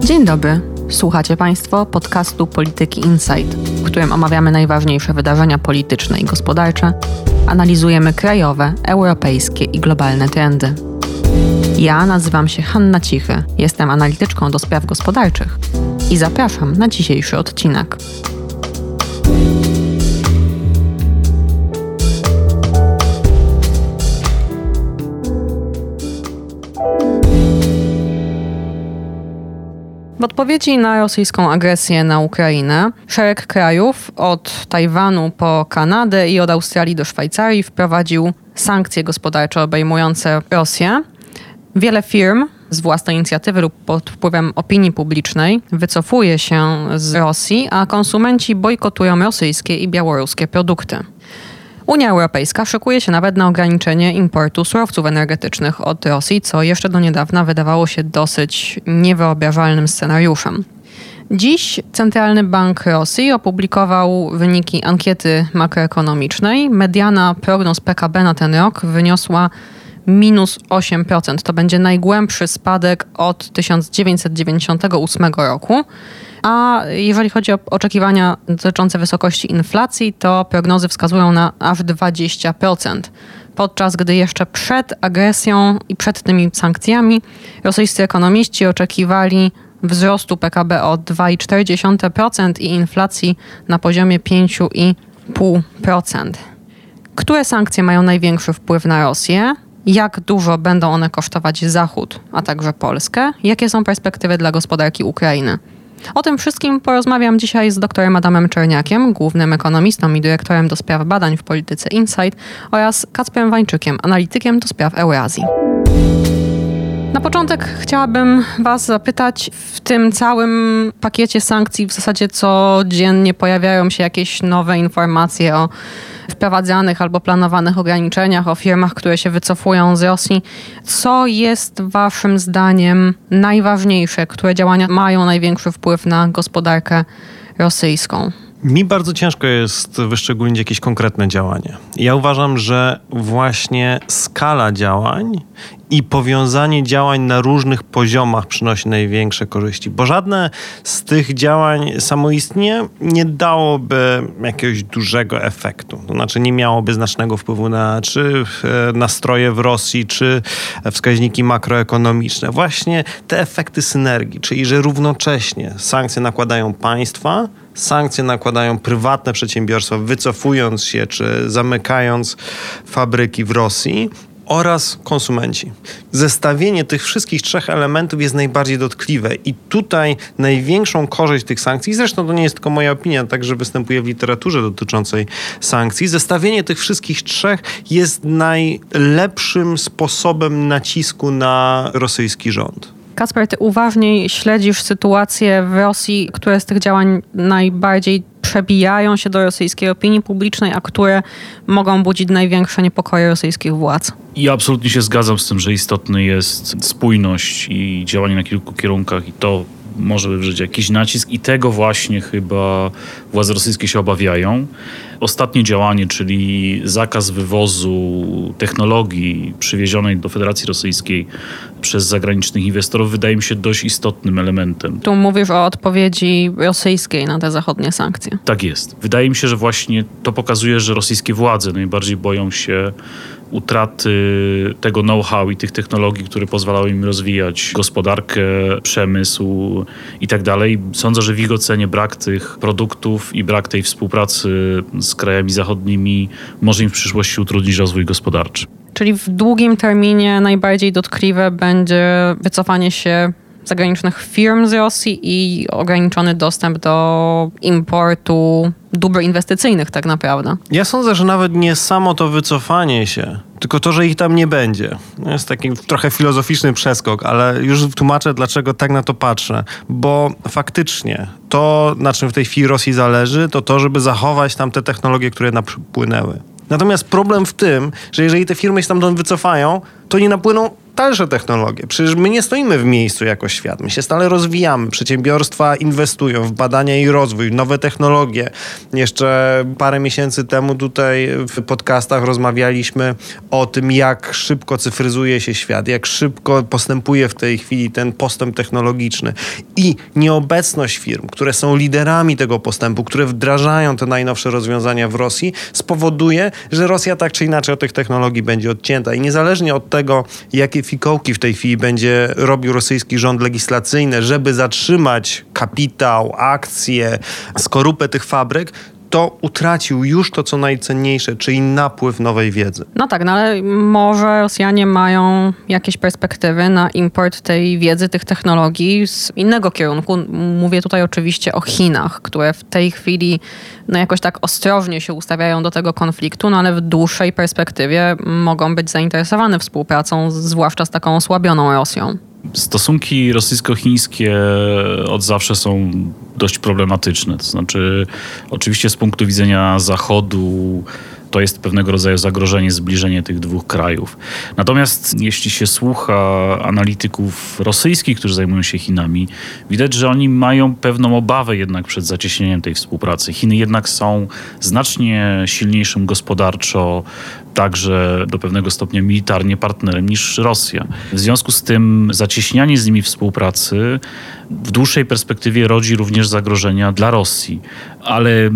Dzień dobry. Słuchacie Państwo podcastu Polityki Insight, w którym omawiamy najważniejsze wydarzenia polityczne i gospodarcze, analizujemy krajowe, europejskie i globalne trendy. Ja nazywam się Hanna Cichy, jestem analityczką do spraw gospodarczych i zapraszam na dzisiejszy odcinek. W odpowiedzi na rosyjską agresję na Ukrainę, szereg krajów, od Tajwanu po Kanadę i od Australii do Szwajcarii, wprowadził sankcje gospodarcze obejmujące Rosję. Wiele firm z własnej inicjatywy lub pod wpływem opinii publicznej wycofuje się z Rosji, a konsumenci bojkotują rosyjskie i białoruskie produkty. Unia Europejska szykuje się nawet na ograniczenie importu surowców energetycznych od Rosji, co jeszcze do niedawna wydawało się dosyć niewyobrażalnym scenariuszem. Dziś Centralny Bank Rosji opublikował wyniki ankiety makroekonomicznej. Mediana prognoz PKB na ten rok wyniosła minus 8%. To będzie najgłębszy spadek od 1998 roku. A jeżeli chodzi o oczekiwania dotyczące wysokości inflacji, to prognozy wskazują na aż 20%. Podczas gdy jeszcze przed agresją i przed tymi sankcjami rosyjscy ekonomiści oczekiwali wzrostu PKB o 2,4% i inflacji na poziomie 5,5%. Które sankcje mają największy wpływ na Rosję? Jak dużo będą one kosztować Zachód, a także Polskę? Jakie są perspektywy dla gospodarki Ukrainy? O tym wszystkim porozmawiam dzisiaj z doktorem Adamem Czerniakiem, głównym ekonomistą i dyrektorem do spraw badań w polityce Insight oraz Kacprem Wańczykiem, analitykiem do spraw Eurazji. Na początek chciałabym Was zapytać, w tym całym pakiecie sankcji w zasadzie codziennie pojawiają się jakieś nowe informacje o wprowadzanych albo planowanych ograniczeniach, o firmach, które się wycofują z Rosji. Co jest Waszym zdaniem najważniejsze, które działania mają największy wpływ na gospodarkę rosyjską? Mi bardzo ciężko jest wyszczególnić jakieś konkretne działanie. Ja uważam, że właśnie skala działań i powiązanie działań na różnych poziomach przynosi największe korzyści, bo żadne z tych działań samoistnie nie dałoby jakiegoś dużego efektu. To znaczy nie miałoby znacznego wpływu na czy e, nastroje w Rosji, czy wskaźniki makroekonomiczne. Właśnie te efekty synergii, czyli że równocześnie sankcje nakładają państwa, sankcje nakładają prywatne przedsiębiorstwa, wycofując się czy zamykając fabryki w Rosji, oraz konsumenci. Zestawienie tych wszystkich trzech elementów jest najbardziej dotkliwe i tutaj największą korzyść tych sankcji, zresztą to nie jest tylko moja opinia, także występuje w literaturze dotyczącej sankcji, zestawienie tych wszystkich trzech jest najlepszym sposobem nacisku na rosyjski rząd. Kasper, ty uważniej śledzisz sytuację w Rosji, które z tych działań najbardziej przebijają się do rosyjskiej opinii publicznej, a które mogą budzić największe niepokoje rosyjskich władz. I absolutnie się zgadzam z tym, że istotny jest spójność i działanie na kilku kierunkach i to może wywrzeć jakiś nacisk i tego właśnie chyba władze rosyjskie się obawiają. Ostatnie działanie, czyli zakaz wywozu technologii przywiezionej do Federacji Rosyjskiej przez zagranicznych inwestorów, wydaje mi się dość istotnym elementem. Tu mówisz o odpowiedzi rosyjskiej na te zachodnie sankcje. Tak jest. Wydaje mi się, że właśnie to pokazuje, że rosyjskie władze najbardziej boją się utraty tego know-how i tych technologii, które pozwalały im rozwijać gospodarkę, przemysł i tak dalej. Sądzę, że w ich ocenie brak tych produktów i brak tej współpracy z krajami zachodnimi może im w przyszłości utrudnić rozwój gospodarczy. Czyli w długim terminie najbardziej dotkliwe będzie wycofanie się zagranicznych firm z Rosji i ograniczony dostęp do importu dóbr inwestycyjnych tak naprawdę. Ja sądzę, że nawet nie samo to wycofanie się, tylko to, że ich tam nie będzie. Jest taki trochę filozoficzny przeskok, ale już tłumaczę, dlaczego tak na to patrzę. Bo faktycznie to, na czym w tej chwili Rosji zależy, to to, żeby zachować tam te technologie, które napłynęły. Natomiast problem w tym, że jeżeli te firmy się stamtąd wycofają, to nie napłyną dalsze technologie. Przecież my nie stoimy w miejscu jako świat. My się stale rozwijamy. Przedsiębiorstwa inwestują w badania i rozwój, nowe technologie. Jeszcze parę miesięcy temu tutaj w podcastach rozmawialiśmy o tym, jak szybko cyfryzuje się świat, jak szybko postępuje w tej chwili ten postęp technologiczny. I nieobecność firm, które są liderami tego postępu, które wdrażają te najnowsze rozwiązania w Rosji, spowoduje, że Rosja tak czy inaczej od tych technologii będzie odcięta. I niezależnie od tego, jakie fikołki w tej chwili będzie robił rosyjski rząd legislacyjny, żeby zatrzymać kapitał, akcje, skorupę tych fabryk, to utracił już to, co najcenniejsze, czyli napływ nowej wiedzy. No tak, no ale może Rosjanie mają jakieś perspektywy na import tej wiedzy, tych technologii z innego kierunku. Mówię tutaj oczywiście o Chinach, które w tej chwili no jakoś tak ostrożnie się ustawiają do tego konfliktu, no ale w dłuższej perspektywie mogą być zainteresowane współpracą, zwłaszcza z taką osłabioną Rosją. Stosunki rosyjsko-chińskie od zawsze są dość problematyczne. To znaczy, oczywiście z punktu widzenia Zachodu to jest pewnego rodzaju zagrożenie, zbliżenie tych dwóch krajów. Natomiast jeśli się słucha analityków rosyjskich, którzy zajmują się Chinami, widać, że oni mają pewną obawę jednak przed zacieśnieniem tej współpracy. Chiny jednak są znacznie silniejszym gospodarczo, także do pewnego stopnia militarnie partnerem niż Rosja. W związku z tym zacieśnianie z nimi współpracy w dłuższej perspektywie rodzi również zagrożenia dla Rosji. Ale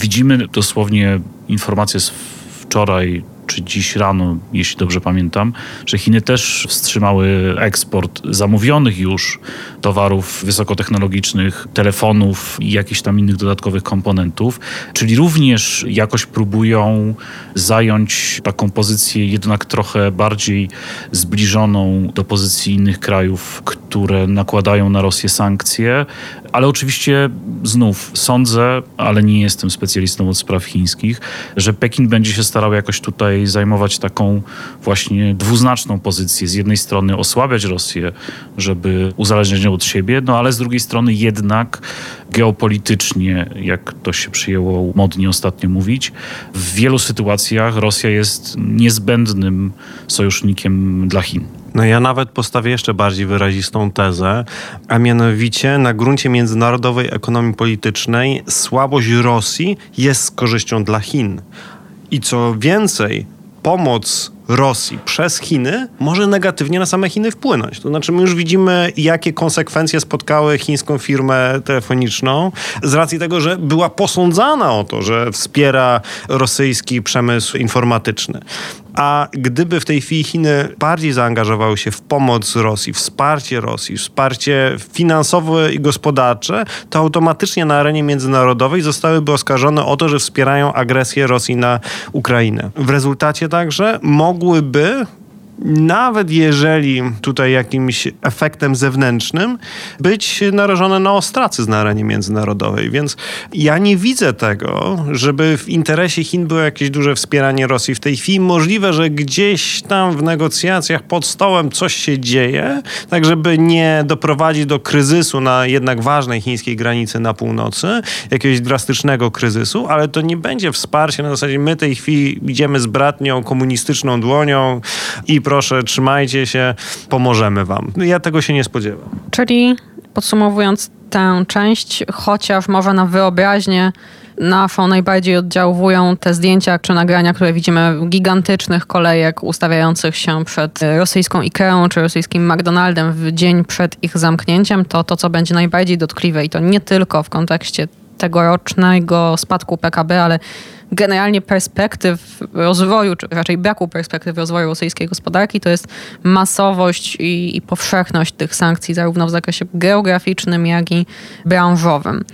widzimy dosłownie informacje z wczoraj czy dziś rano, jeśli dobrze pamiętam, że Chiny też wstrzymały eksport zamówionych już towarów wysokotechnologicznych, telefonów i jakichś tam innych dodatkowych komponentów, czyli również jakoś próbują zająć taką pozycję jednak trochę bardziej zbliżoną do pozycji innych krajów, które nakładają na Rosję sankcje, ale oczywiście znów sądzę, ale nie jestem specjalistą od spraw chińskich, że Pekin będzie się starał jakoś tutaj zajmować taką właśnie dwuznaczną pozycję. Z jednej strony osłabiać Rosję, żeby uzależniać ją od siebie, no ale z drugiej strony jednak geopolitycznie, jak to się przyjęło modnie ostatnio mówić, w wielu sytuacjach Rosja jest niezbędnym sojusznikiem dla Chin. No ja nawet postawię jeszcze bardziej wyrazistą tezę, a mianowicie na gruncie międzynarodowej ekonomii politycznej słabość Rosji jest z korzyścią dla Chin. I co więcej, pomoc Rosji przez Chiny może negatywnie na same Chiny wpłynąć. To znaczy, my już widzimy, jakie konsekwencje spotkały chińską firmę telefoniczną z racji tego, że była posądzana o to, że wspiera rosyjski przemysł informatyczny. A gdyby w tej chwili Chiny bardziej zaangażowały się w pomoc Rosji, wsparcie Rosji, wsparcie finansowe i gospodarcze, to automatycznie na arenie międzynarodowej zostałyby oskarżone o to, że wspierają agresję Rosji na Ukrainę. W rezultacie także mogłyby nawet jeżeli tutaj jakimś efektem zewnętrznym, być narażone na ostracyzm na arenie międzynarodowej. Więc ja nie widzę tego, żeby w interesie Chin było jakieś duże wspieranie Rosji w tej chwili. Możliwe, że gdzieś tam w negocjacjach pod stołem coś się dzieje, tak żeby nie doprowadzić do kryzysu na jednak ważnej chińskiej granicy na północy, jakiegoś drastycznego kryzysu, ale to nie będzie wsparcie na zasadzie my tej chwili idziemy z bratnią komunistyczną dłonią i proszę, trzymajcie się, pomożemy wam. Ja tego się nie spodziewam. Czyli podsumowując tę część, chociaż może na wyobraźnię naszą najbardziej oddziałują te zdjęcia czy nagrania, które widzimy gigantycznych kolejek ustawiających się przed rosyjską Ikeą czy rosyjskim McDonaldem w dzień przed ich zamknięciem, to to, co będzie najbardziej dotkliwe i to nie tylko w kontekście tegorocznego spadku PKB, ale generalnie perspektyw rozwoju, czy raczej braku perspektyw rozwoju rosyjskiej gospodarki, to jest masowość i, i powszechność tych sankcji, zarówno w zakresie geograficznym, jak i branżowym.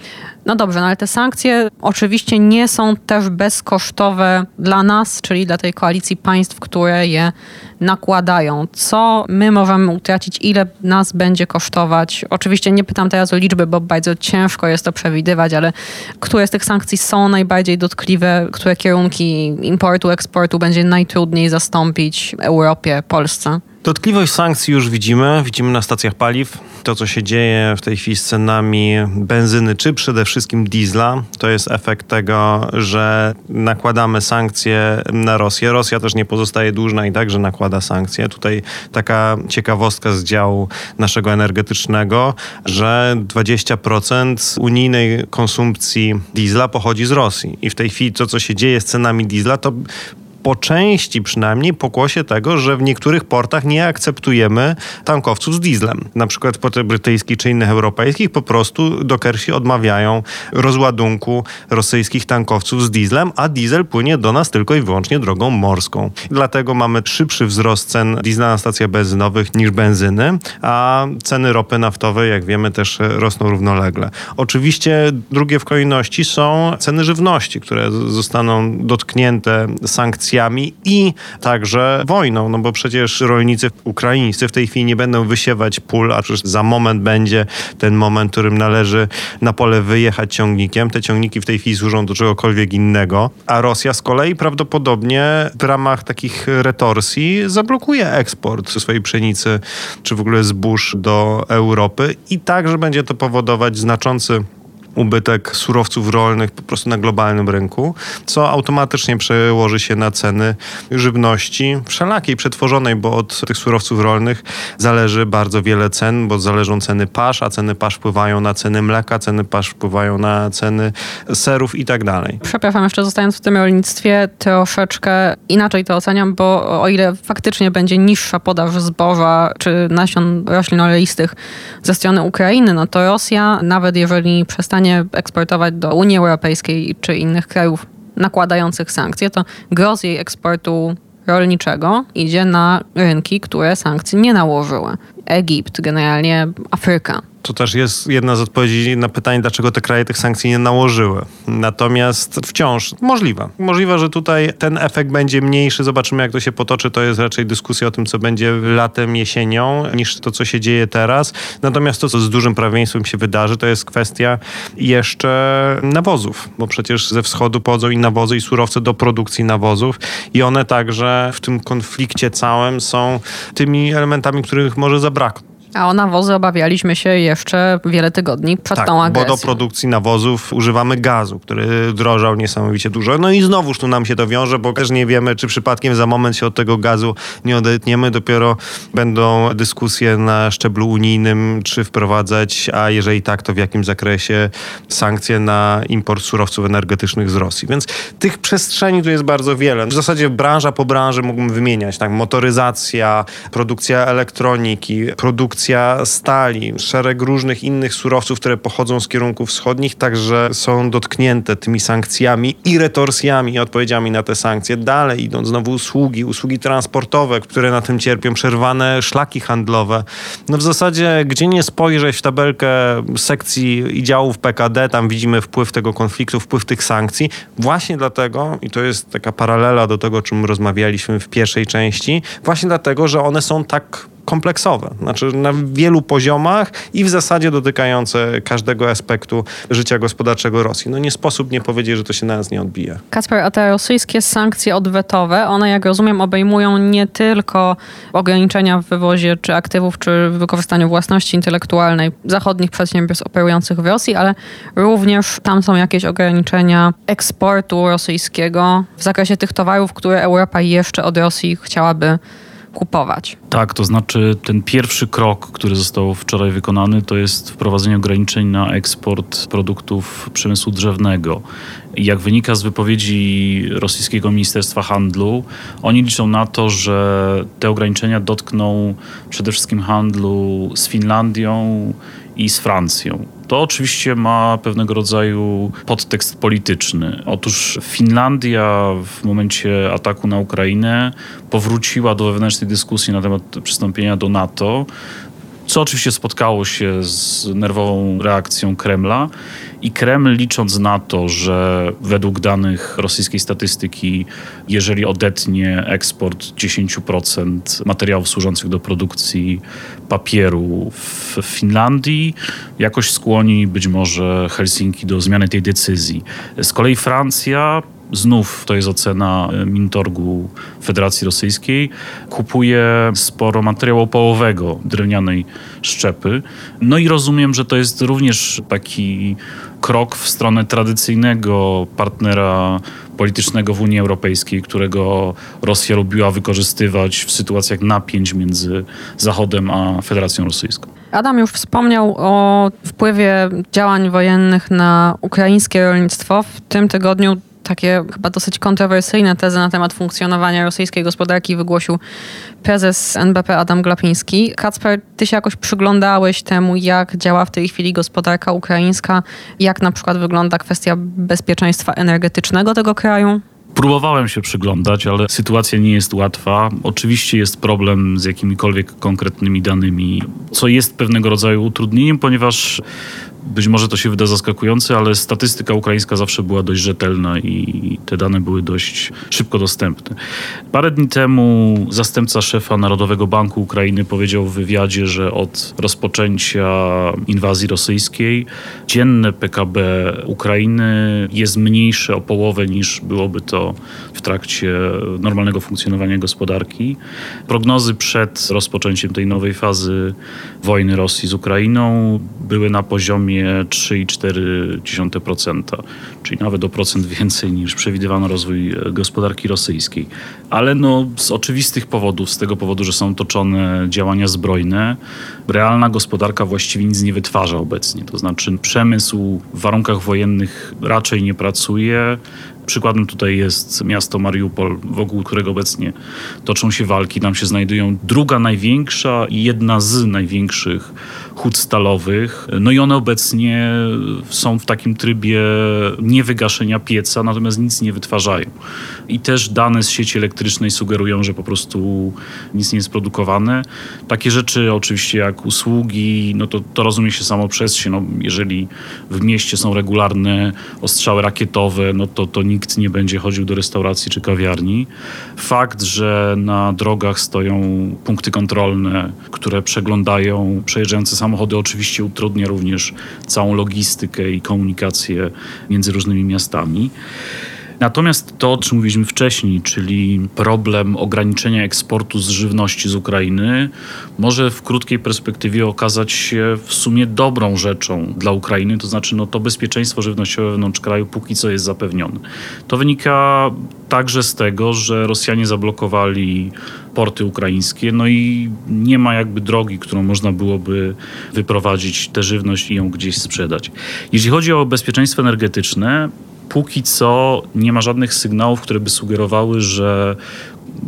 No dobrze, no ale te sankcje oczywiście nie są też bezkosztowe dla nas, czyli dla tej koalicji państw, które je nakładają. Co my możemy utracić, ile nas będzie kosztować? Oczywiście nie pytam teraz o liczby, bo bardzo ciężko jest to przewidywać, ale które z tych sankcji są najbardziej dotkliwe, które kierunki importu, eksportu będzie najtrudniej zastąpić Europie, Polsce? Dotkliwość sankcji już widzimy. Widzimy na stacjach paliw. To, co się dzieje w tej chwili z cenami benzyny, czy przede wszystkim diesla, to jest efekt tego, że nakładamy sankcje na Rosję. Rosja też nie pozostaje dłużna i także nakłada sankcje. Tutaj taka ciekawostka z działu naszego energetycznego, że 20% unijnej konsumpcji diesla pochodzi z Rosji. I w tej chwili to, co się dzieje z cenami diesla, to po części przynajmniej pokłosie tego, że w niektórych portach nie akceptujemy tankowców z dieslem. Na przykład w portach brytyjskich czy innych europejskich po prostu dokersi odmawiają rozładunku rosyjskich tankowców z dieslem, a diesel płynie do nas tylko i wyłącznie drogą morską. Dlatego mamy szybszy wzrost cen diesla na stacjach benzynowych niż benzyny, a ceny ropy naftowej, jak wiemy, też rosną równolegle. Oczywiście drugie w kolejności są ceny żywności, które zostaną dotknięte sankcjami sankcjami i także wojną, no bo przecież rolnicy ukraińscy w tej chwili nie będą wysiewać pól, a przecież za moment będzie ten moment, którym należy na pole wyjechać ciągnikiem. Te ciągniki w tej chwili służą do czegokolwiek innego, a Rosja z kolei prawdopodobnie w ramach takich retorsji zablokuje eksport swojej pszenicy czy w ogóle zbóż do Europy i także będzie to powodować znaczący ubytek surowców rolnych po prostu na globalnym rynku, co automatycznie przełoży się na ceny żywności wszelakiej, przetworzonej, bo od tych surowców rolnych zależy bardzo wiele cen, bo zależą ceny pasz, a ceny pasz wpływają na ceny mleka, ceny pasz wpływają na ceny serów i tak dalej. Przepraszam, jeszcze zostając w tym rolnictwie, troszeczkę inaczej to oceniam, bo o ile faktycznie będzie niższa podaż zboża czy nasion roślin oleistych ze strony Ukrainy, no to Rosja, nawet jeżeli przestanie stanie eksportować do Unii Europejskiej czy innych krajów nakładających sankcje, to gros jej eksportu rolniczego idzie na rynki, które sankcji nie nałożyły. Egipt, generalnie Afryka. To też jest jedna z odpowiedzi na pytanie, dlaczego te kraje tych sankcji nie nałożyły. Natomiast wciąż możliwe. Możliwe, że tutaj ten efekt będzie mniejszy. Zobaczymy, jak to się potoczy. To jest raczej dyskusja o tym, co będzie latem, jesienią, niż to, co się dzieje teraz. Natomiast to, co z dużym prawieństwem się wydarzy, to jest kwestia jeszcze nawozów, bo przecież ze wschodu pochodzą i nawozy, i surowce do produkcji nawozów. I one także w tym konflikcie całym są tymi elementami, których może zabraknąć. A o nawozy obawialiśmy się jeszcze wiele tygodni przed tak, tą agresją. bo do produkcji nawozów używamy gazu, który drożał niesamowicie dużo. No i znowuż tu nam się to wiąże, bo też nie wiemy, czy przypadkiem za moment się od tego gazu nie odetniemy. Dopiero będą dyskusje na szczeblu unijnym, czy wprowadzać, a jeżeli tak, to w jakim zakresie sankcje na import surowców energetycznych z Rosji. Więc tych przestrzeni tu jest bardzo wiele. W zasadzie branża po branży mógłbym wymieniać. Tak, motoryzacja, produkcja elektroniki, produkcja produkcja stali, szereg różnych innych surowców, które pochodzą z kierunków wschodnich, także są dotknięte tymi sankcjami i retorsjami, odpowiedziami na te sankcje. Dalej idą znowu usługi, usługi transportowe, które na tym cierpią, przerwane szlaki handlowe. No w zasadzie, gdzie nie spojrzeć w tabelkę sekcji i działów PKD, tam widzimy wpływ tego konfliktu, wpływ tych sankcji. Właśnie dlatego, i to jest taka paralela do tego, o czym rozmawialiśmy w pierwszej części, właśnie dlatego, że one są tak kompleksowe, znaczy na wielu poziomach i w zasadzie dotykające każdego aspektu życia gospodarczego Rosji. No nie sposób nie powiedzieć, że to się na nas nie odbije. Kasper, a te rosyjskie sankcje odwetowe, one jak rozumiem obejmują nie tylko ograniczenia w wywozie czy aktywów, czy wykorzystaniu własności intelektualnej zachodnich przedsiębiorstw operujących w Rosji, ale również tam są jakieś ograniczenia eksportu rosyjskiego w zakresie tych towarów, które Europa jeszcze od Rosji chciałaby kupować. Tak, to znaczy ten pierwszy krok, który został wczoraj wykonany, to jest wprowadzenie ograniczeń na eksport produktów przemysłu drzewnego. Jak wynika z wypowiedzi rosyjskiego Ministerstwa Handlu, oni liczą na to, że te ograniczenia dotkną przede wszystkim handlu z Finlandią i z Francją. To oczywiście ma pewnego rodzaju podtekst polityczny. Otóż Finlandia w momencie ataku na Ukrainę powróciła do wewnętrznej dyskusji na temat przystąpienia do NATO, co oczywiście spotkało się z nerwową reakcją Kremla. I Kreml, licząc na to, że według danych rosyjskiej statystyki, jeżeli odetnie eksport 10% materiałów służących do produkcji papieru w Finlandii, jakoś skłoni być może Helsinki do zmiany tej decyzji. Z kolei Francja znów to jest ocena e, Mintorgu Federacji Rosyjskiej, kupuje sporo materiału opałowego, drewnianej szczepy. No i rozumiem, że to jest również taki krok w stronę tradycyjnego partnera politycznego w Unii Europejskiej, którego Rosja lubiła wykorzystywać w sytuacjach napięć między Zachodem a Federacją Rosyjską. Adam już wspomniał o wpływie działań wojennych na ukraińskie rolnictwo. W tym tygodniu takie chyba dosyć kontrowersyjne tezy na temat funkcjonowania rosyjskiej gospodarki wygłosił prezes NBP Adam Glapiński. Kacper, ty się jakoś przyglądałeś temu, jak działa w tej chwili gospodarka ukraińska, jak na przykład wygląda kwestia bezpieczeństwa energetycznego tego kraju? Próbowałem się przyglądać, ale sytuacja nie jest łatwa. Oczywiście jest problem z jakimikolwiek konkretnymi danymi, co jest pewnego rodzaju utrudnieniem, ponieważ być może to się wyda zaskakujące, ale statystyka ukraińska zawsze była dość rzetelna i te dane były dość szybko dostępne. Parę dni temu zastępca szefa Narodowego Banku Ukrainy powiedział w wywiadzie, że od rozpoczęcia inwazji rosyjskiej dzienne PKB Ukrainy jest mniejsze o połowę niż byłoby to w trakcie normalnego funkcjonowania gospodarki. Prognozy przed rozpoczęciem tej nowej fazy wojny Rosji z Ukrainą były na poziomie poziomie 3,4%, czyli nawet o procent więcej niż przewidywano rozwój e, gospodarki rosyjskiej. Ale no, z oczywistych powodów, z tego powodu, że są toczone działania zbrojne, realna gospodarka właściwie nic nie wytwarza obecnie. To znaczy przemysł w warunkach wojennych raczej nie pracuje, Przykładem tutaj jest miasto Mariupol, wokół którego obecnie toczą się walki. Tam się znajdują druga największa i jedna z największych hut stalowych. No i one obecnie są w takim trybie niewygaszenia pieca, natomiast nic nie wytwarzają. I też dane z sieci elektrycznej sugerują, że po prostu nic nie jest produkowane. Takie rzeczy oczywiście jak usługi, no to, to rozumie się samo przez się. No, jeżeli w mieście są regularne ostrzały rakietowe, no to, to nikt nie będzie chodził do restauracji czy kawiarni. Fakt, że na drogach stoją punkty kontrolne, które przeglądają przejeżdżające samochody, oczywiście utrudnia również całą logistykę i komunikację między różnymi miastami. Natomiast to, o czym mówiliśmy wcześniej, czyli problem ograniczenia eksportu z żywności z Ukrainy, może w krótkiej perspektywie okazać się w sumie dobrą rzeczą dla Ukrainy, to znaczy no, to bezpieczeństwo żywnościowe wewnątrz kraju póki co jest zapewnione. To wynika także z tego, że Rosjanie zablokowali porty ukraińskie, no i nie ma jakby drogi, którą można byłoby wyprowadzić tę żywność i ją gdzieś sprzedać. Jeśli chodzi o bezpieczeństwo energetyczne, póki co nie ma żadnych sygnałów, które by sugerowały, że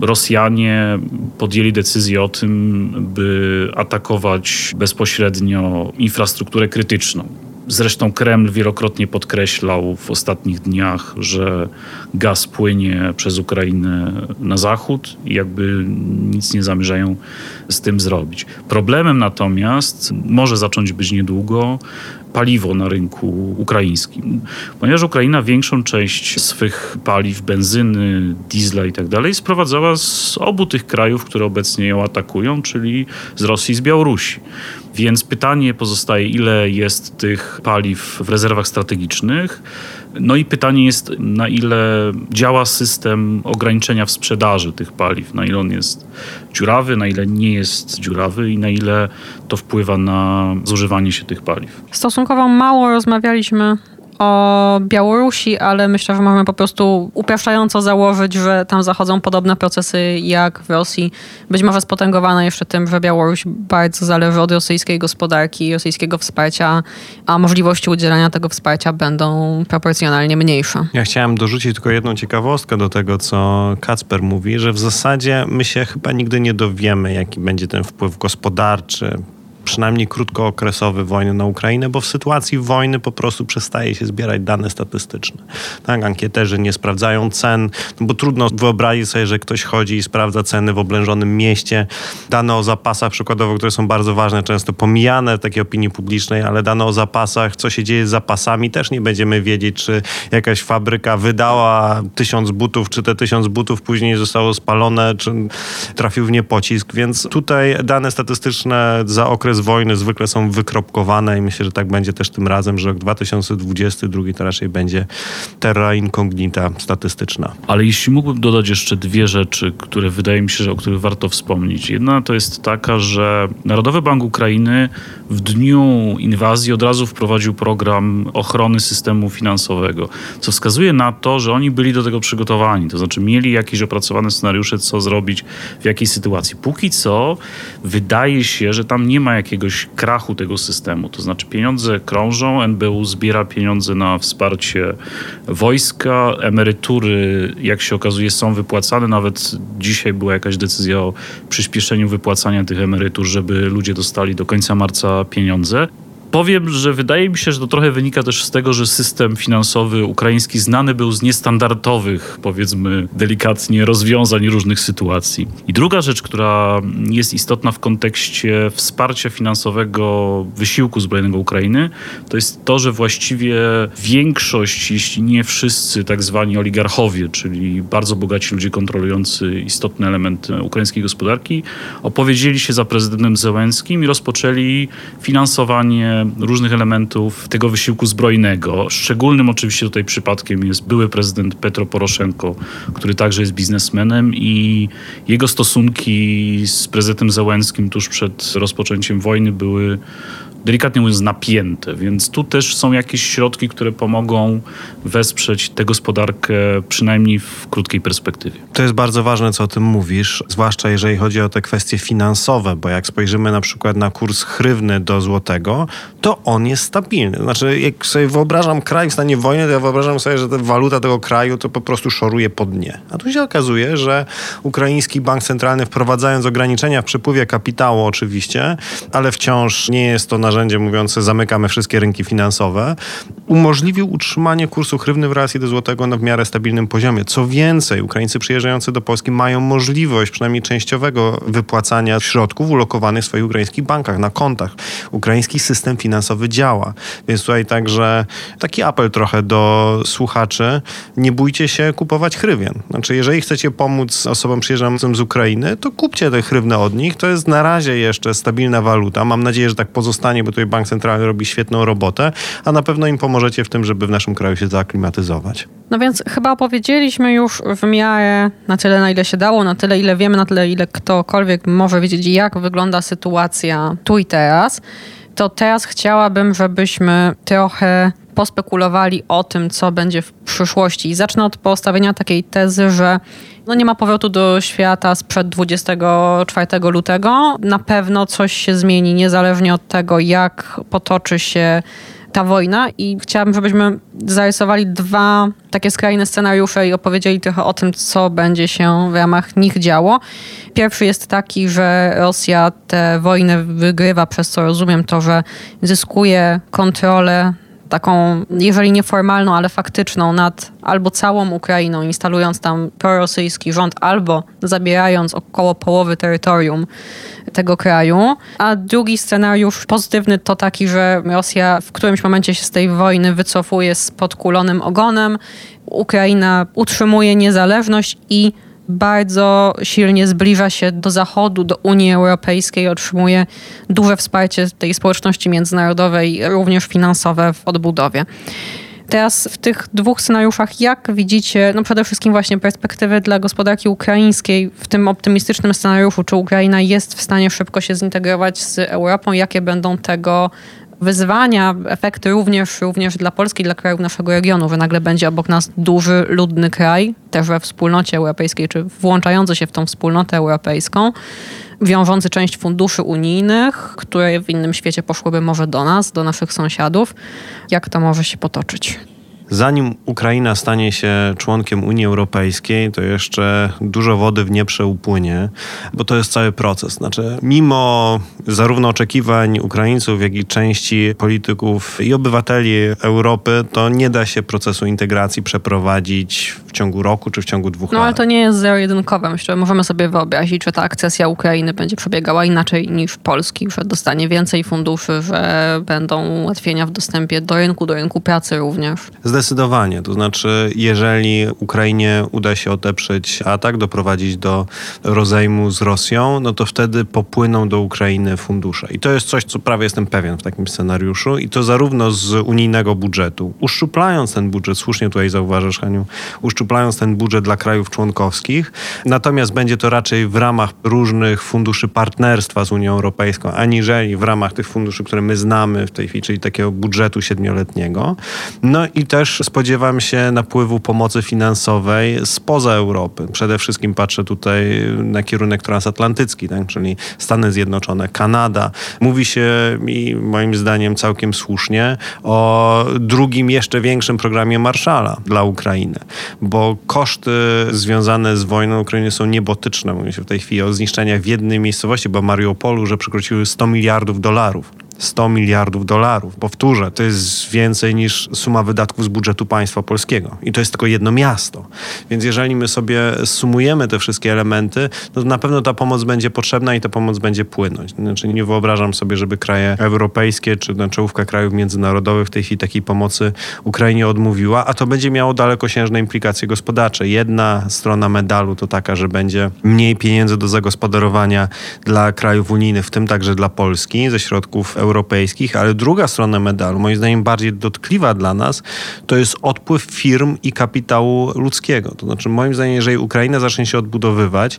Rosjanie podjęli decyzję o tym, by atakować bezpośrednio infrastrukturę krytyczną. Zresztą Kreml wielokrotnie podkreślał w ostatnich dniach, że gaz płynie przez Ukrainę na zachód i jakby nic nie zamierzają z tym zrobić. Problemem natomiast może zacząć być niedługo paliwo na rynku ukraińskim. Ponieważ Ukraina większą część swych paliw, benzyny, diesla i tak sprowadzała z obu tych krajów, które obecnie ją atakują, czyli z Rosji i z Białorusi. Więc pytanie pozostaje, ile jest tych paliw w rezerwach strategicznych. No i pytanie jest, na ile działa system ograniczenia w sprzedaży tych paliw, na ile on jest dziurawy, na ile nie jest dziurawy i na ile to wpływa na zużywanie się tych paliw. Stosunkowo mało rozmawialiśmy o Białorusi, ale myślę, że możemy po prostu upraszczająco założyć, że tam zachodzą podobne procesy jak w Rosji. Być może spotęgowane jeszcze tym, że Białoruś bardzo zależy od rosyjskiej gospodarki, rosyjskiego wsparcia, a możliwości udzielania tego wsparcia będą proporcjonalnie mniejsze. Ja chciałem dorzucić tylko jedną ciekawostkę do tego, co Kacper mówi, że w zasadzie my się chyba nigdy nie dowiemy, jaki będzie ten wpływ gospodarczy, przynajmniej krótkookresowy wojny na Ukrainę, bo w sytuacji wojny po prostu przestaje się zbierać dane statystyczne. Tak, ankieterzy nie sprawdzają cen, no bo trudno wyobrazić sobie, że ktoś chodzi i sprawdza ceny w oblężonym mieście. Dane o zapasach przykładowo, które są bardzo ważne, często pomijane w takiej opinii publicznej, ale dane o zapasach, co się dzieje z zapasami, też nie będziemy wiedzieć, czy jakaś fabryka wydała tysiąc butów, czy te tysiąc butów później zostało spalone, czy trafił w nie pocisk, więc tutaj dane statystyczne za okres okres wojny zwykle są wykropkowane i myślę, że tak będzie też tym razem, że rok 2022 to raczej będzie terra incognita statystyczna. Ale jeśli mógłbym dodać jeszcze dwie rzeczy, które wydaje mi się, że o których warto wspomnieć. Jedna to jest taka, że Narodowy Bank Ukrainy w dniu inwazji od razu wprowadził program ochrony systemu finansowego, co wskazuje na to, że oni byli do tego przygotowani, to znaczy mieli jakieś opracowane scenariusze, co zrobić w jakiej sytuacji. Póki co wydaje się, że tam nie ma jakiegoś krachu tego systemu, to znaczy pieniądze krążą, NBU zbiera pieniądze na wsparcie wojska, emerytury, jak się okazuje, są wypłacane, nawet dzisiaj była jakaś decyzja o przyspieszeniu wypłacania tych emerytur, żeby ludzie dostali do końca marca pieniądze. Powiem, że wydaje mi się, że to trochę wynika też z tego, że system finansowy ukraiński znany był z niestandardowych, powiedzmy delikatnie, rozwiązań różnych sytuacji. I druga rzecz, która jest istotna w kontekście wsparcia finansowego wysiłku zbrojnego Ukrainy, to jest to, że właściwie większość, jeśli nie wszyscy tak zwani oligarchowie, czyli bardzo bogaci ludzie kontrolujący istotne elementy ukraińskiej gospodarki, opowiedzieli się za prezydentem Zełenskim i rozpoczęli finansowanie różnych elementów tego wysiłku zbrojnego. Szczególnym oczywiście tutaj przypadkiem jest były prezydent Petro Poroszenko, który także jest biznesmenem i jego stosunki z prezydentem Załęskim tuż przed rozpoczęciem wojny były delikatnie mówiąc, napięte, więc tu też są jakieś środki, które pomogą wesprzeć tę gospodarkę przynajmniej w krótkiej perspektywie. To jest bardzo ważne, co o tym mówisz, zwłaszcza jeżeli chodzi o te kwestie finansowe, bo jak spojrzymy na przykład na kurs chrywny do złotego, to on jest stabilny. Znaczy, jak sobie wyobrażam kraj w stanie wojny, to ja wyobrażam sobie, że ta waluta tego kraju to po prostu szoruje pod dnie. A tu się okazuje, że ukraiński bank centralny wprowadzając ograniczenia w przepływie kapitału oczywiście, ale wciąż nie jest to narzędzie narzędzie mówiące zamykamy wszystkie rynki finansowe, umożliwił utrzymanie kursu hrywny w relacji do złotego na w miarę stabilnym poziomie. Co więcej, Ukraińcy przyjeżdżający do Polski mają możliwość przynajmniej częściowego wypłacania środków ulokowanych w swoich ukraińskich bankach, na kontach. Ukraiński system finansowy działa. Więc tutaj także taki apel trochę do słuchaczy. Nie bójcie się kupować hrywien. Znaczy, jeżeli chcecie pomóc osobom przyjeżdżającym z Ukrainy, to kupcie te hrywne od nich. To jest na razie jeszcze stabilna waluta. Mam nadzieję, że tak pozostanie, bo tutaj bank centralny robi świetną robotę, a na pewno im pomożecie w tym, żeby w naszym kraju się zaaklimatyzować. No więc chyba opowiedzieliśmy już w miarę na tyle, na ile się dało, na tyle, ile wiemy, na tyle, ile ktokolwiek może wiedzieć, jak wygląda sytuacja tu i teraz. To teraz chciałabym, żebyśmy trochę pospekulowali o tym, co będzie w przyszłości. I zacznę od postawienia takiej tezy, że no nie ma powrotu do świata sprzed 24 lutego. Na pewno coś się zmieni, niezależnie od tego, jak potoczy się ta wojna i chciałabym, żebyśmy zarysowali dwa takie skrajne scenariusze i opowiedzieli trochę o tym, co będzie się w ramach nich działo. Pierwszy jest taki, że Rosja tę wojnę wygrywa, przez co rozumiem to, że zyskuje kontrolę taką, jeżeli nieformalną, ale faktyczną nad albo całą Ukrainą, instalując tam prorosyjski rząd, albo zabierając około połowy terytorium tego kraju. A drugi scenariusz pozytywny to taki, że Rosja w którymś momencie się z tej wojny wycofuje z podkulonym ogonem. Ukraina utrzymuje niezależność i bardzo silnie zbliża się do Zachodu, do Unii Europejskiej, otrzymuje duże wsparcie tej społeczności międzynarodowej, również finansowe w odbudowie. Teraz w tych dwóch scenariuszach, jak widzicie, no przede wszystkim właśnie perspektywy dla gospodarki ukraińskiej, w tym optymistycznym scenariuszu, czy Ukraina jest w stanie szybko się zintegrować z Europą, jakie będą tego wyzwania, efekty również, również dla Polski, dla krajów naszego regionu, że nagle będzie obok nas duży, ludny kraj, też we wspólnocie europejskiej, czy włączający się w tą wspólnotę europejską, wiążący część funduszy unijnych, które w innym świecie poszłyby może do nas, do naszych sąsiadów. Jak to może się potoczyć? Zanim Ukraina stanie się członkiem Unii Europejskiej, to jeszcze dużo wody w Dnieprze upłynie, bo to jest cały proces. Znaczy, mimo zarówno oczekiwań Ukraińców, jak i części polityków i obywateli Europy, to nie da się procesu integracji przeprowadzić ciągu roku, czy w ciągu dwóch no, lat. No ale to nie jest zero-jedynkowe. Myślę, że możemy sobie wyobrazić, że ta akcesja Ukrainy będzie przebiegała inaczej niż Polski, że dostanie więcej funduszy, że będą ułatwienia w dostępie do rynku, do rynku pracy również. Zdecydowanie. To znaczy, jeżeli Ukrainie uda się odeprzeć atak, doprowadzić do rozejmu z Rosją, no to wtedy popłyną do Ukrainy fundusze. I to jest coś, co prawie jestem pewien w takim scenariuszu. I to zarówno z unijnego budżetu, uszczuplając ten budżet, słusznie tutaj zauważasz, Haniu, uszczuplając ten budżet dla krajów członkowskich, natomiast będzie to raczej w ramach różnych funduszy partnerstwa z Unią Europejską, aniżeli w ramach tych funduszy, które my znamy w tej chwili, czyli takiego budżetu siedmioletniego. No i też spodziewam się napływu pomocy finansowej spoza Europy. Przede wszystkim patrzę tutaj na kierunek transatlantycki, tak? czyli Stany Zjednoczone, Kanada. Mówi się i moim zdaniem całkiem słusznie o drugim, jeszcze większym programie Marszala dla Ukrainy, bo koszty związane z wojną Ukrainy są niebotyczne. Mówi się w tej chwili o zniszczeniach w jednej miejscowości, bo Mariupolu, że przekroczyły 100 miliardów dolarów. 100 miliardów dolarów. Powtórzę, to jest więcej niż suma wydatków z budżetu państwa polskiego. I to jest tylko jedno miasto. Więc jeżeli my sobie sumujemy te wszystkie elementy, to na pewno ta pomoc będzie potrzebna i ta pomoc będzie płynąć. Znaczy nie wyobrażam sobie, żeby kraje europejskie czy na czołówka krajów międzynarodowych w tej chwili takiej pomocy Ukrainie odmówiła, a to będzie miało dalekosiężne implikacje gospodarcze. Jedna strona medalu to taka, że będzie mniej pieniędzy do zagospodarowania dla krajów unijnych, w tym także dla Polski ze środków europejskich, ale druga strona medalu, moim zdaniem bardziej dotkliwa dla nas, to jest odpływ firm i kapitału ludzkiego. To znaczy, moim zdaniem, jeżeli Ukraina zacznie się odbudowywać,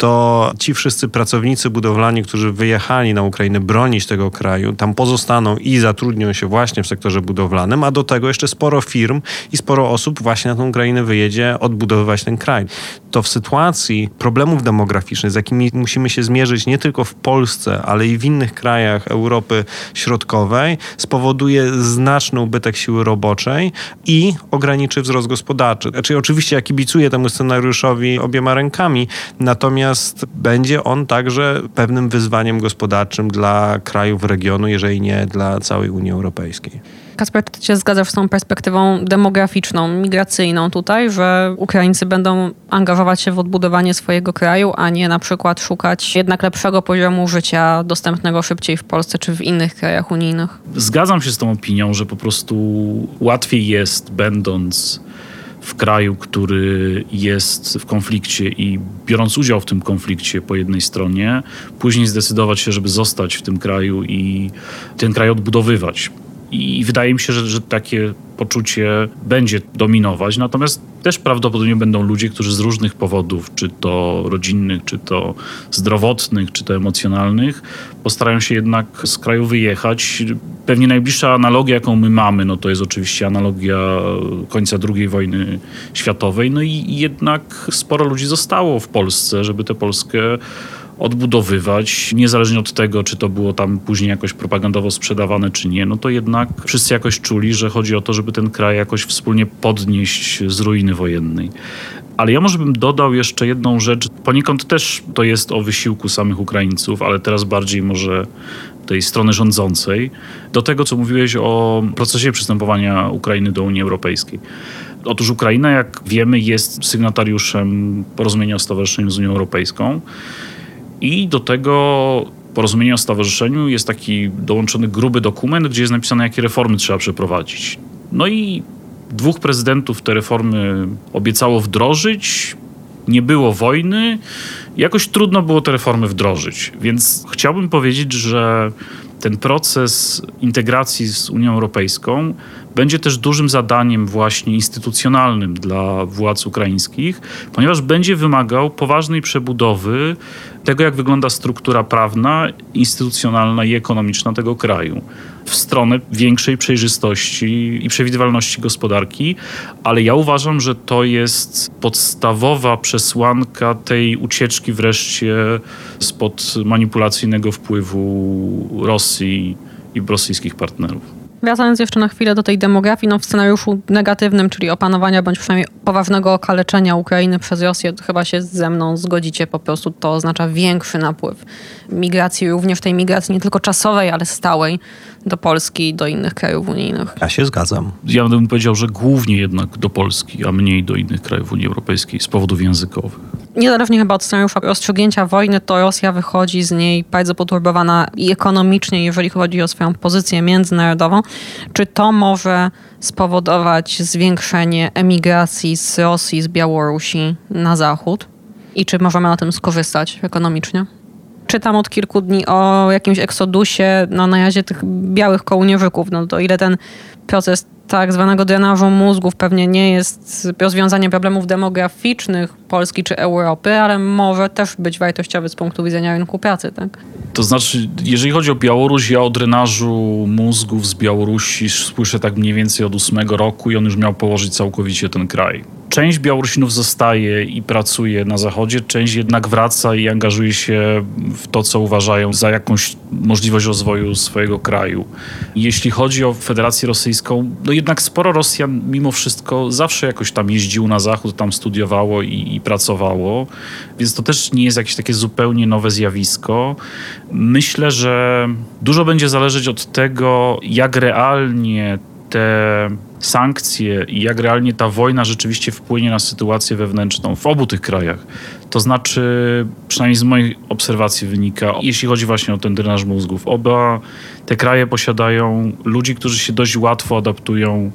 to ci wszyscy pracownicy budowlani, którzy wyjechali na Ukrainę bronić tego kraju, tam pozostaną i zatrudnią się właśnie w sektorze budowlanym, a do tego jeszcze sporo firm i sporo osób właśnie na tą Ukrainę wyjedzie odbudowywać ten kraj. To w sytuacji problemów demograficznych, z jakimi musimy się zmierzyć nie tylko w Polsce, ale i w innych krajach Europy Środkowej, spowoduje znaczny ubytek siły roboczej i ograniczy wzrost gospodarczy. Znaczy, oczywiście ja kibicuję temu scenariuszowi obiema rękami, natomiast Natomiast będzie on także pewnym wyzwaniem gospodarczym dla krajów regionu, jeżeli nie dla całej Unii Europejskiej. Kasper, ty się zgadzasz z tą perspektywą demograficzną, migracyjną tutaj, że Ukraińcy będą angażować się w odbudowanie swojego kraju, a nie na przykład szukać jednak lepszego poziomu życia dostępnego szybciej w Polsce czy w innych krajach unijnych? Zgadzam się z tą opinią, że po prostu łatwiej jest, będąc w kraju, który jest w konflikcie i biorąc udział w tym konflikcie po jednej stronie, później zdecydować się, żeby zostać w tym kraju i ten kraj odbudowywać. I wydaje mi się, że, że takie poczucie będzie dominować, natomiast też prawdopodobnie będą ludzie, którzy z różnych powodów, czy to rodzinnych, czy to zdrowotnych, czy to emocjonalnych, postarają się jednak z kraju wyjechać. Pewnie najbliższa analogia, jaką my mamy, no to jest oczywiście analogia końca II wojny światowej, no i jednak sporo ludzi zostało w Polsce, żeby tę Polskę odbudowywać, niezależnie od tego, czy to było tam później jakoś propagandowo sprzedawane, czy nie, no to jednak wszyscy jakoś czuli, że chodzi o to, żeby ten kraj jakoś wspólnie podnieść z ruiny wojennej. Ale ja może bym dodał jeszcze jedną rzecz. Poniekąd też to jest o wysiłku samych Ukraińców, ale teraz bardziej może tej strony rządzącej, do tego, co mówiłeś o procesie przystępowania Ukrainy do Unii Europejskiej. Otóż Ukraina, jak wiemy, jest sygnatariuszem porozumienia o stowarzyszeniu z Unią Europejską. I do tego porozumienia o stowarzyszeniu jest taki dołączony gruby dokument, gdzie jest napisane, jakie reformy trzeba przeprowadzić. No i dwóch prezydentów te reformy obiecało wdrożyć. Nie było wojny, jakoś trudno było te reformy wdrożyć. Więc chciałbym powiedzieć, że ten proces integracji z Unią Europejską będzie też dużym zadaniem właśnie instytucjonalnym dla władz ukraińskich, ponieważ będzie wymagał poważnej przebudowy tego, jak wygląda struktura prawna, instytucjonalna i ekonomiczna tego kraju w stronę większej przejrzystości i przewidywalności gospodarki, ale ja uważam, że to jest podstawowa przesłanka tej ucieczki wreszcie spod manipulacyjnego wpływu Rosji i rosyjskich partnerów. Wracając jeszcze na chwilę do tej demografii, no w scenariuszu negatywnym, czyli opanowania bądź przynajmniej poważnego okaleczenia Ukrainy przez Rosję, to chyba się ze mną zgodzicie, po prostu to oznacza większy napływ migracji, również tej migracji nie tylko czasowej, ale stałej do Polski i do innych krajów unijnych. Ja się zgadzam. Ja bym powiedział, że głównie jednak do Polski, a mniej do innych krajów Unii Europejskiej z powodów językowych. Niezależnie chyba od scenariusza rozstrzygnięcia wojny, to Rosja wychodzi z niej bardzo poturbowana i ekonomicznie, jeżeli chodzi o swoją pozycję międzynarodową. Czy to może spowodować zwiększenie emigracji z Rosji, z Białorusi na zachód? I czy możemy na tym skorzystać ekonomicznie? czytam od kilku dni o jakimś eksodusie no, na jazie tych białych kołnierzyków. No to ile ten proces tak zwanego drenażu mózgów pewnie nie jest rozwiązaniem problemów demograficznych Polski czy Europy, ale może też być wartościowy z punktu widzenia rynku pracy, tak? To znaczy, jeżeli chodzi o Białoruś, ja o drenażu mózgów z Białorusi słyszę tak mniej więcej od ósmego roku i on już miał położyć całkowicie ten kraj. Część Białorusinów zostaje i pracuje na Zachodzie, część jednak wraca i angażuje się w to, co uważają za jakąś możliwość rozwoju swojego kraju. Jeśli chodzi o Federację Rosyjską, no jednak sporo Rosjan mimo wszystko zawsze jakoś tam jeździło na Zachód, tam studiowało i, i pracowało, więc to też nie jest jakieś takie zupełnie nowe zjawisko. Myślę, że dużo będzie zależeć od tego, jak realnie te sankcje i jak realnie ta wojna rzeczywiście wpłynie na sytuację wewnętrzną w obu tych krajach. To znaczy, przynajmniej z mojej obserwacji wynika, jeśli chodzi właśnie o ten drenaż mózgów, oba te kraje posiadają ludzi, którzy się dość łatwo adaptują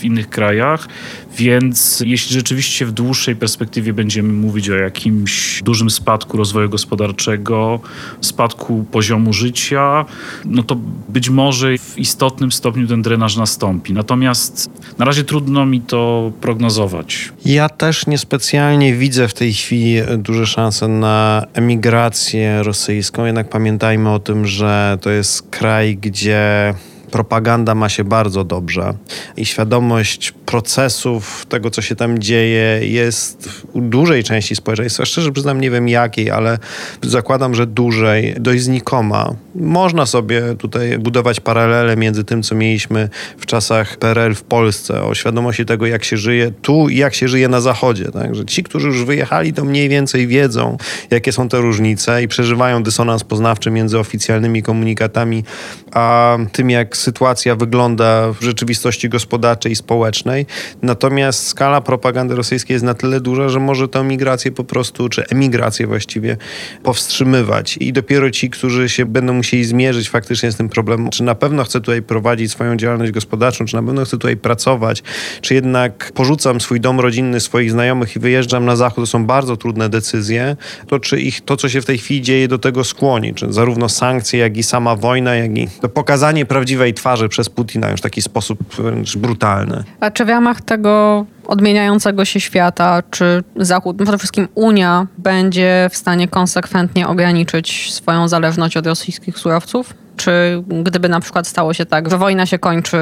w innych krajach, więc jeśli rzeczywiście w dłuższej perspektywie będziemy mówić o jakimś dużym spadku rozwoju gospodarczego, spadku poziomu życia, no to być może w istotnym stopniu ten drenaż nastąpi. Natomiast na razie trudno mi to prognozować. Ja też niespecjalnie widzę w tej chwili duże szanse na emigrację rosyjską, jednak pamiętajmy o tym, że to jest kraj, gdzie propaganda ma się bardzo dobrze i świadomość procesów, tego co się tam dzieje jest u dużej części społeczeństwa, szczerze przyznam nie wiem jakiej, ale zakładam, że dużej, dość znikoma. Można sobie tutaj budować paralele między tym, co mieliśmy w czasach PRL w Polsce, o świadomości tego, jak się żyje tu i jak się żyje na Zachodzie. Tak? Że ci, którzy już wyjechali, to mniej więcej wiedzą, jakie są te różnice i przeżywają dysonans poznawczy między oficjalnymi komunikatami, a tym, jak sytuacja wygląda w rzeczywistości gospodarczej i społecznej. Natomiast skala propagandy rosyjskiej jest na tyle duża, że może tę migrację po prostu, czy emigrację właściwie, powstrzymywać. I dopiero ci, którzy się będą musieli zmierzyć faktycznie z tym problemem, czy na pewno chcę tutaj prowadzić swoją działalność gospodarczą, czy na pewno chcę tutaj pracować, czy jednak porzucam swój dom rodzinny, swoich znajomych i wyjeżdżam na zachód, to są bardzo trudne decyzje, to czy ich to, co się w tej chwili dzieje, do tego skłoni, czy zarówno sankcje, jak i sama wojna, jak i to pokazanie prawdziwej twarzy przez Putina już w taki sposób wręcz brutalny. A czy w ramach tego odmieniającego się świata, czy Zachód, przede wszystkim Unia, będzie w stanie konsekwentnie ograniczyć swoją zależność od rosyjskich surowców? Czy gdyby na przykład stało się tak, że wojna się kończy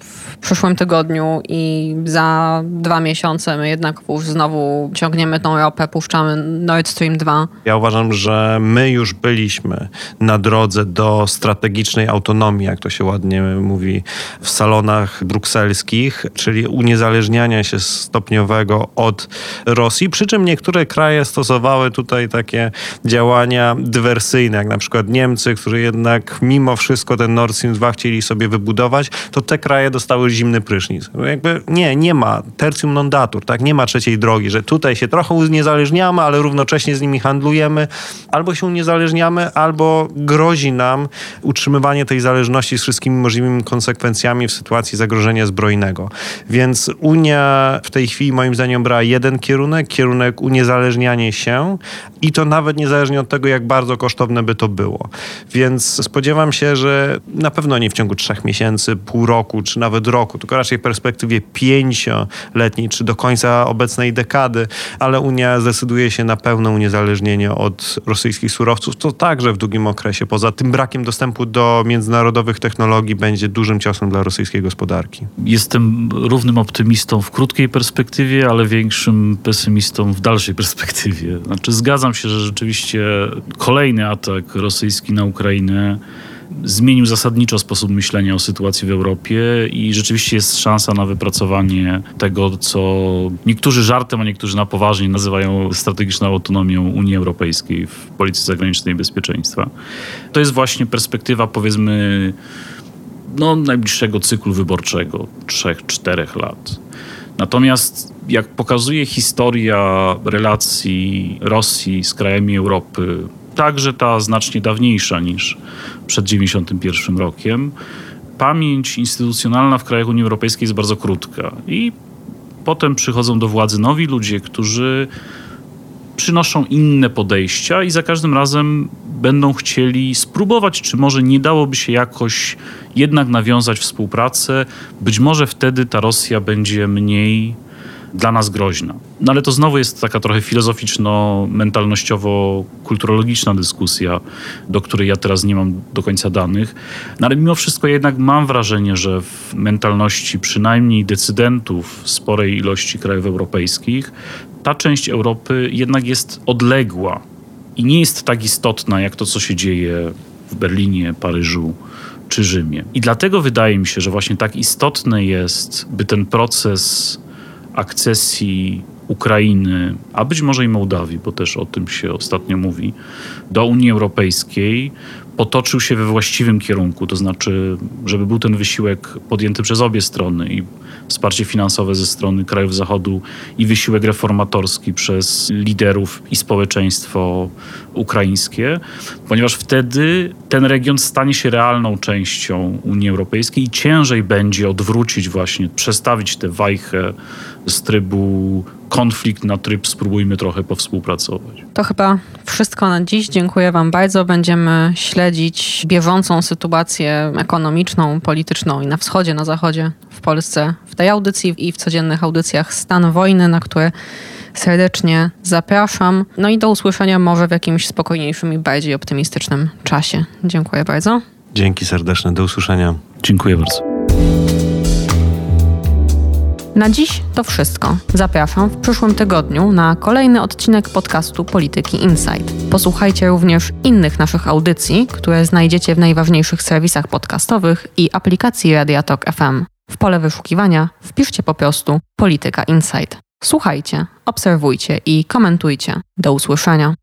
w przyszłym tygodniu i za dwa miesiące my jednak już znowu ciągniemy tą ropę, puszczamy Nord Stream 2? Ja uważam, że my już byliśmy na drodze do strategicznej autonomii, jak to się ładnie mówi w salonach brukselskich, czyli uniezależniania się stopniowego od Rosji, przy czym niektóre kraje stosowały tutaj takie działania dywersyjne, jak na przykład Niemcy, które jednak mimo mimo wszystko ten Nord Stream 2 chcieli sobie wybudować, to te kraje dostały zimny prysznic. Jakby nie, nie ma tertium non datur, tak? Nie ma trzeciej drogi, że tutaj się trochę uniezależniamy, ale równocześnie z nimi handlujemy. Albo się uniezależniamy, albo grozi nam utrzymywanie tej zależności z wszystkimi możliwymi konsekwencjami w sytuacji zagrożenia zbrojnego. Więc Unia w tej chwili moim zdaniem brała jeden kierunek, kierunek uniezależnianie się i to nawet niezależnie od tego, jak bardzo kosztowne by to było. Więc spodziewam spodziewam się, że na pewno nie w ciągu trzech miesięcy, pół roku, czy nawet roku, tylko raczej w perspektywie pięcioletniej, czy do końca obecnej dekady, ale Unia zdecyduje się na pełne uniezależnienie od rosyjskich surowców, to także w długim okresie. Poza tym brakiem dostępu do międzynarodowych technologii będzie dużym ciosem dla rosyjskiej gospodarki. Jestem równym optymistą w krótkiej perspektywie, ale większym pesymistą w dalszej perspektywie. Znaczy zgadzam się, że rzeczywiście kolejny atak rosyjski na Ukrainę zmienił zasadniczo sposób myślenia o sytuacji w Europie i rzeczywiście jest szansa na wypracowanie tego, co niektórzy żartem, a niektórzy na poważnie nazywają strategiczną autonomią Unii Europejskiej w polityce zagranicznej i bezpieczeństwa. To jest właśnie perspektywa, powiedzmy, no, najbliższego cyklu wyborczego, trzech, czterech lat. Natomiast jak pokazuje historia relacji Rosji z krajami Europy, także ta znacznie dawniejsza niż przed 1991 rokiem, pamięć instytucjonalna w krajach Unii Europejskiej jest bardzo krótka. I potem przychodzą do władzy nowi ludzie, którzy przynoszą inne podejścia i za każdym razem będą chcieli spróbować, czy może nie dałoby się jakoś jednak nawiązać współpracę. Być może wtedy ta Rosja będzie mniej dla nas groźna. No ale to znowu jest taka trochę filozoficzno-mentalnościowo-kulturologiczna dyskusja, do której ja teraz nie mam do końca danych. No ale mimo wszystko jednak mam wrażenie, że w mentalności przynajmniej decydentów sporej ilości krajów europejskich ta część Europy jednak jest odległa i nie jest tak istotna jak to, co się dzieje w Berlinie, Paryżu czy Rzymie. I dlatego wydaje mi się, że właśnie tak istotne jest, by ten proces akcesji Ukrainy, a być może i Mołdawii, bo też o tym się ostatnio mówi, do Unii Europejskiej potoczył się we właściwym kierunku, to znaczy, żeby był ten wysiłek podjęty przez obie strony i wsparcie finansowe ze strony krajów Zachodu i wysiłek reformatorski przez liderów i społeczeństwo ukraińskie, ponieważ wtedy ten region stanie się realną częścią Unii Europejskiej i ciężej będzie odwrócić właśnie, przestawić tę wajchę z trybu konflikt na tryb spróbujmy trochę powspółpracować. To chyba wszystko na dziś. Dziękuję Wam bardzo. Będziemy śledzić bieżącą sytuację ekonomiczną, polityczną i na wschodzie, na zachodzie, w Polsce, w tej audycji i w codziennych audycjach Stan Wojny, na które serdecznie zapraszam. No i do usłyszenia może w jakimś spokojniejszym i bardziej optymistycznym czasie. Dziękuję bardzo. Dzięki serdeczne, do usłyszenia. Dziękuję bardzo. Na dziś to wszystko. Zapraszam w przyszłym tygodniu na kolejny odcinek podcastu Polityki Insight. Posłuchajcie również innych naszych audycji, które znajdziecie w najważniejszych serwisach podcastowych i aplikacji Radiatok FM. W pole wyszukiwania wpiszcie po prostu Polityka Insight. Słuchajcie, obserwujcie i komentujcie. Do usłyszenia.